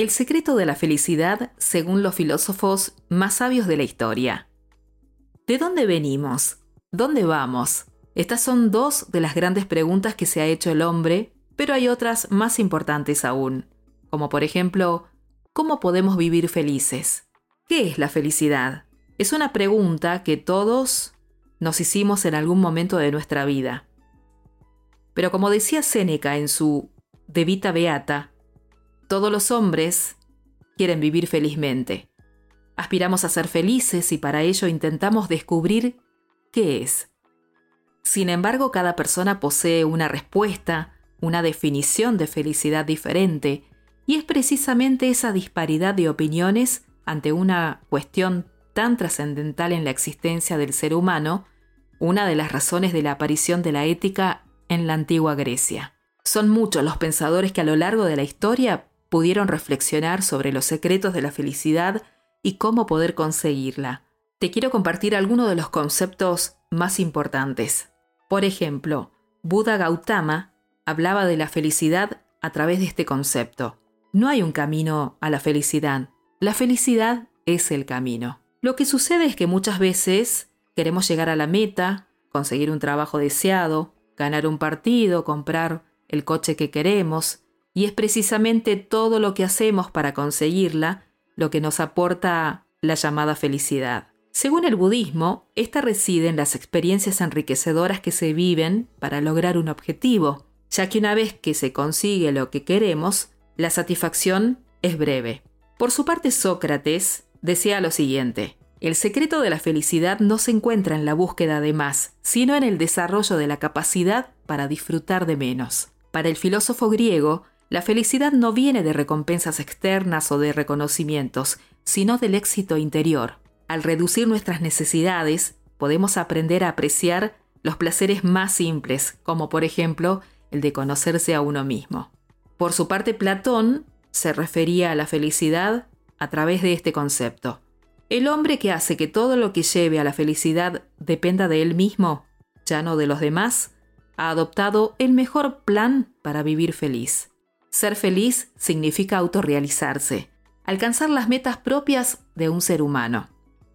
El secreto de la felicidad según los filósofos más sabios de la historia. ¿De dónde venimos? ¿Dónde vamos? Estas son dos de las grandes preguntas que se ha hecho el hombre, pero hay otras más importantes aún, como por ejemplo, ¿cómo podemos vivir felices? ¿Qué es la felicidad? Es una pregunta que todos nos hicimos en algún momento de nuestra vida. Pero como decía Séneca en su De Vita Beata, todos los hombres quieren vivir felizmente. Aspiramos a ser felices y para ello intentamos descubrir qué es. Sin embargo, cada persona posee una respuesta, una definición de felicidad diferente, y es precisamente esa disparidad de opiniones ante una cuestión tan trascendental en la existencia del ser humano, una de las razones de la aparición de la ética en la antigua Grecia. Son muchos los pensadores que a lo largo de la historia pudieron reflexionar sobre los secretos de la felicidad y cómo poder conseguirla. Te quiero compartir algunos de los conceptos más importantes. Por ejemplo, Buda Gautama hablaba de la felicidad a través de este concepto. No hay un camino a la felicidad. La felicidad es el camino. Lo que sucede es que muchas veces queremos llegar a la meta, conseguir un trabajo deseado, ganar un partido, comprar el coche que queremos, y es precisamente todo lo que hacemos para conseguirla lo que nos aporta la llamada felicidad. Según el budismo, esta reside en las experiencias enriquecedoras que se viven para lograr un objetivo, ya que una vez que se consigue lo que queremos, la satisfacción es breve. Por su parte, Sócrates decía lo siguiente, el secreto de la felicidad no se encuentra en la búsqueda de más, sino en el desarrollo de la capacidad para disfrutar de menos. Para el filósofo griego, la felicidad no viene de recompensas externas o de reconocimientos, sino del éxito interior. Al reducir nuestras necesidades, podemos aprender a apreciar los placeres más simples, como por ejemplo el de conocerse a uno mismo. Por su parte, Platón se refería a la felicidad a través de este concepto. El hombre que hace que todo lo que lleve a la felicidad dependa de él mismo, ya no de los demás, ha adoptado el mejor plan para vivir feliz. Ser feliz significa autorrealizarse, alcanzar las metas propias de un ser humano.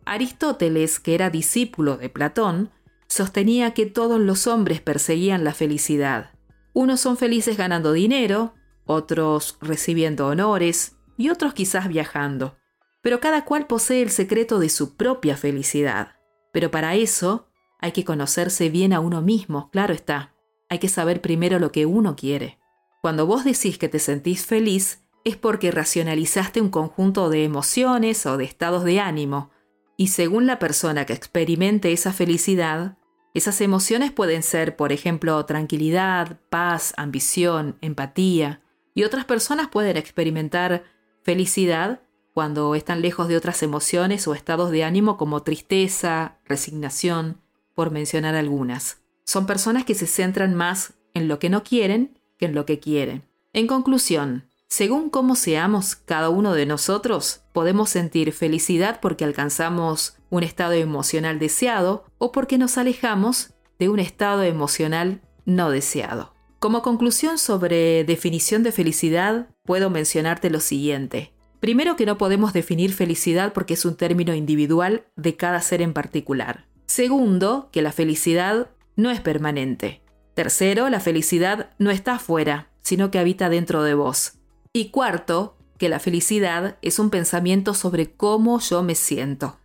Aristóteles, que era discípulo de Platón, sostenía que todos los hombres perseguían la felicidad. Unos son felices ganando dinero, otros recibiendo honores y otros quizás viajando. Pero cada cual posee el secreto de su propia felicidad. Pero para eso hay que conocerse bien a uno mismo, claro está. Hay que saber primero lo que uno quiere. Cuando vos decís que te sentís feliz, es porque racionalizaste un conjunto de emociones o de estados de ánimo, y según la persona que experimente esa felicidad, esas emociones pueden ser, por ejemplo, tranquilidad, paz, ambición, empatía, y otras personas pueden experimentar felicidad cuando están lejos de otras emociones o estados de ánimo como tristeza, resignación, por mencionar algunas. Son personas que se centran más en lo que no quieren en lo que quiere. En conclusión, según cómo seamos cada uno de nosotros, podemos sentir felicidad porque alcanzamos un estado emocional deseado o porque nos alejamos de un estado emocional no deseado. Como conclusión sobre definición de felicidad, puedo mencionarte lo siguiente. Primero que no podemos definir felicidad porque es un término individual de cada ser en particular. Segundo, que la felicidad no es permanente. Tercero, la felicidad no está afuera, sino que habita dentro de vos. Y cuarto, que la felicidad es un pensamiento sobre cómo yo me siento.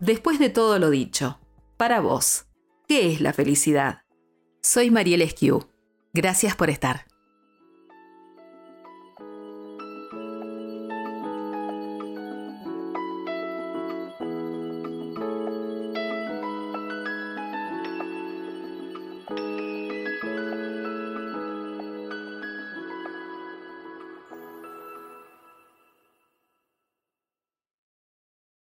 Después de todo lo dicho, para vos, ¿qué es la felicidad? Soy Mariel Esquiu. Gracias por estar.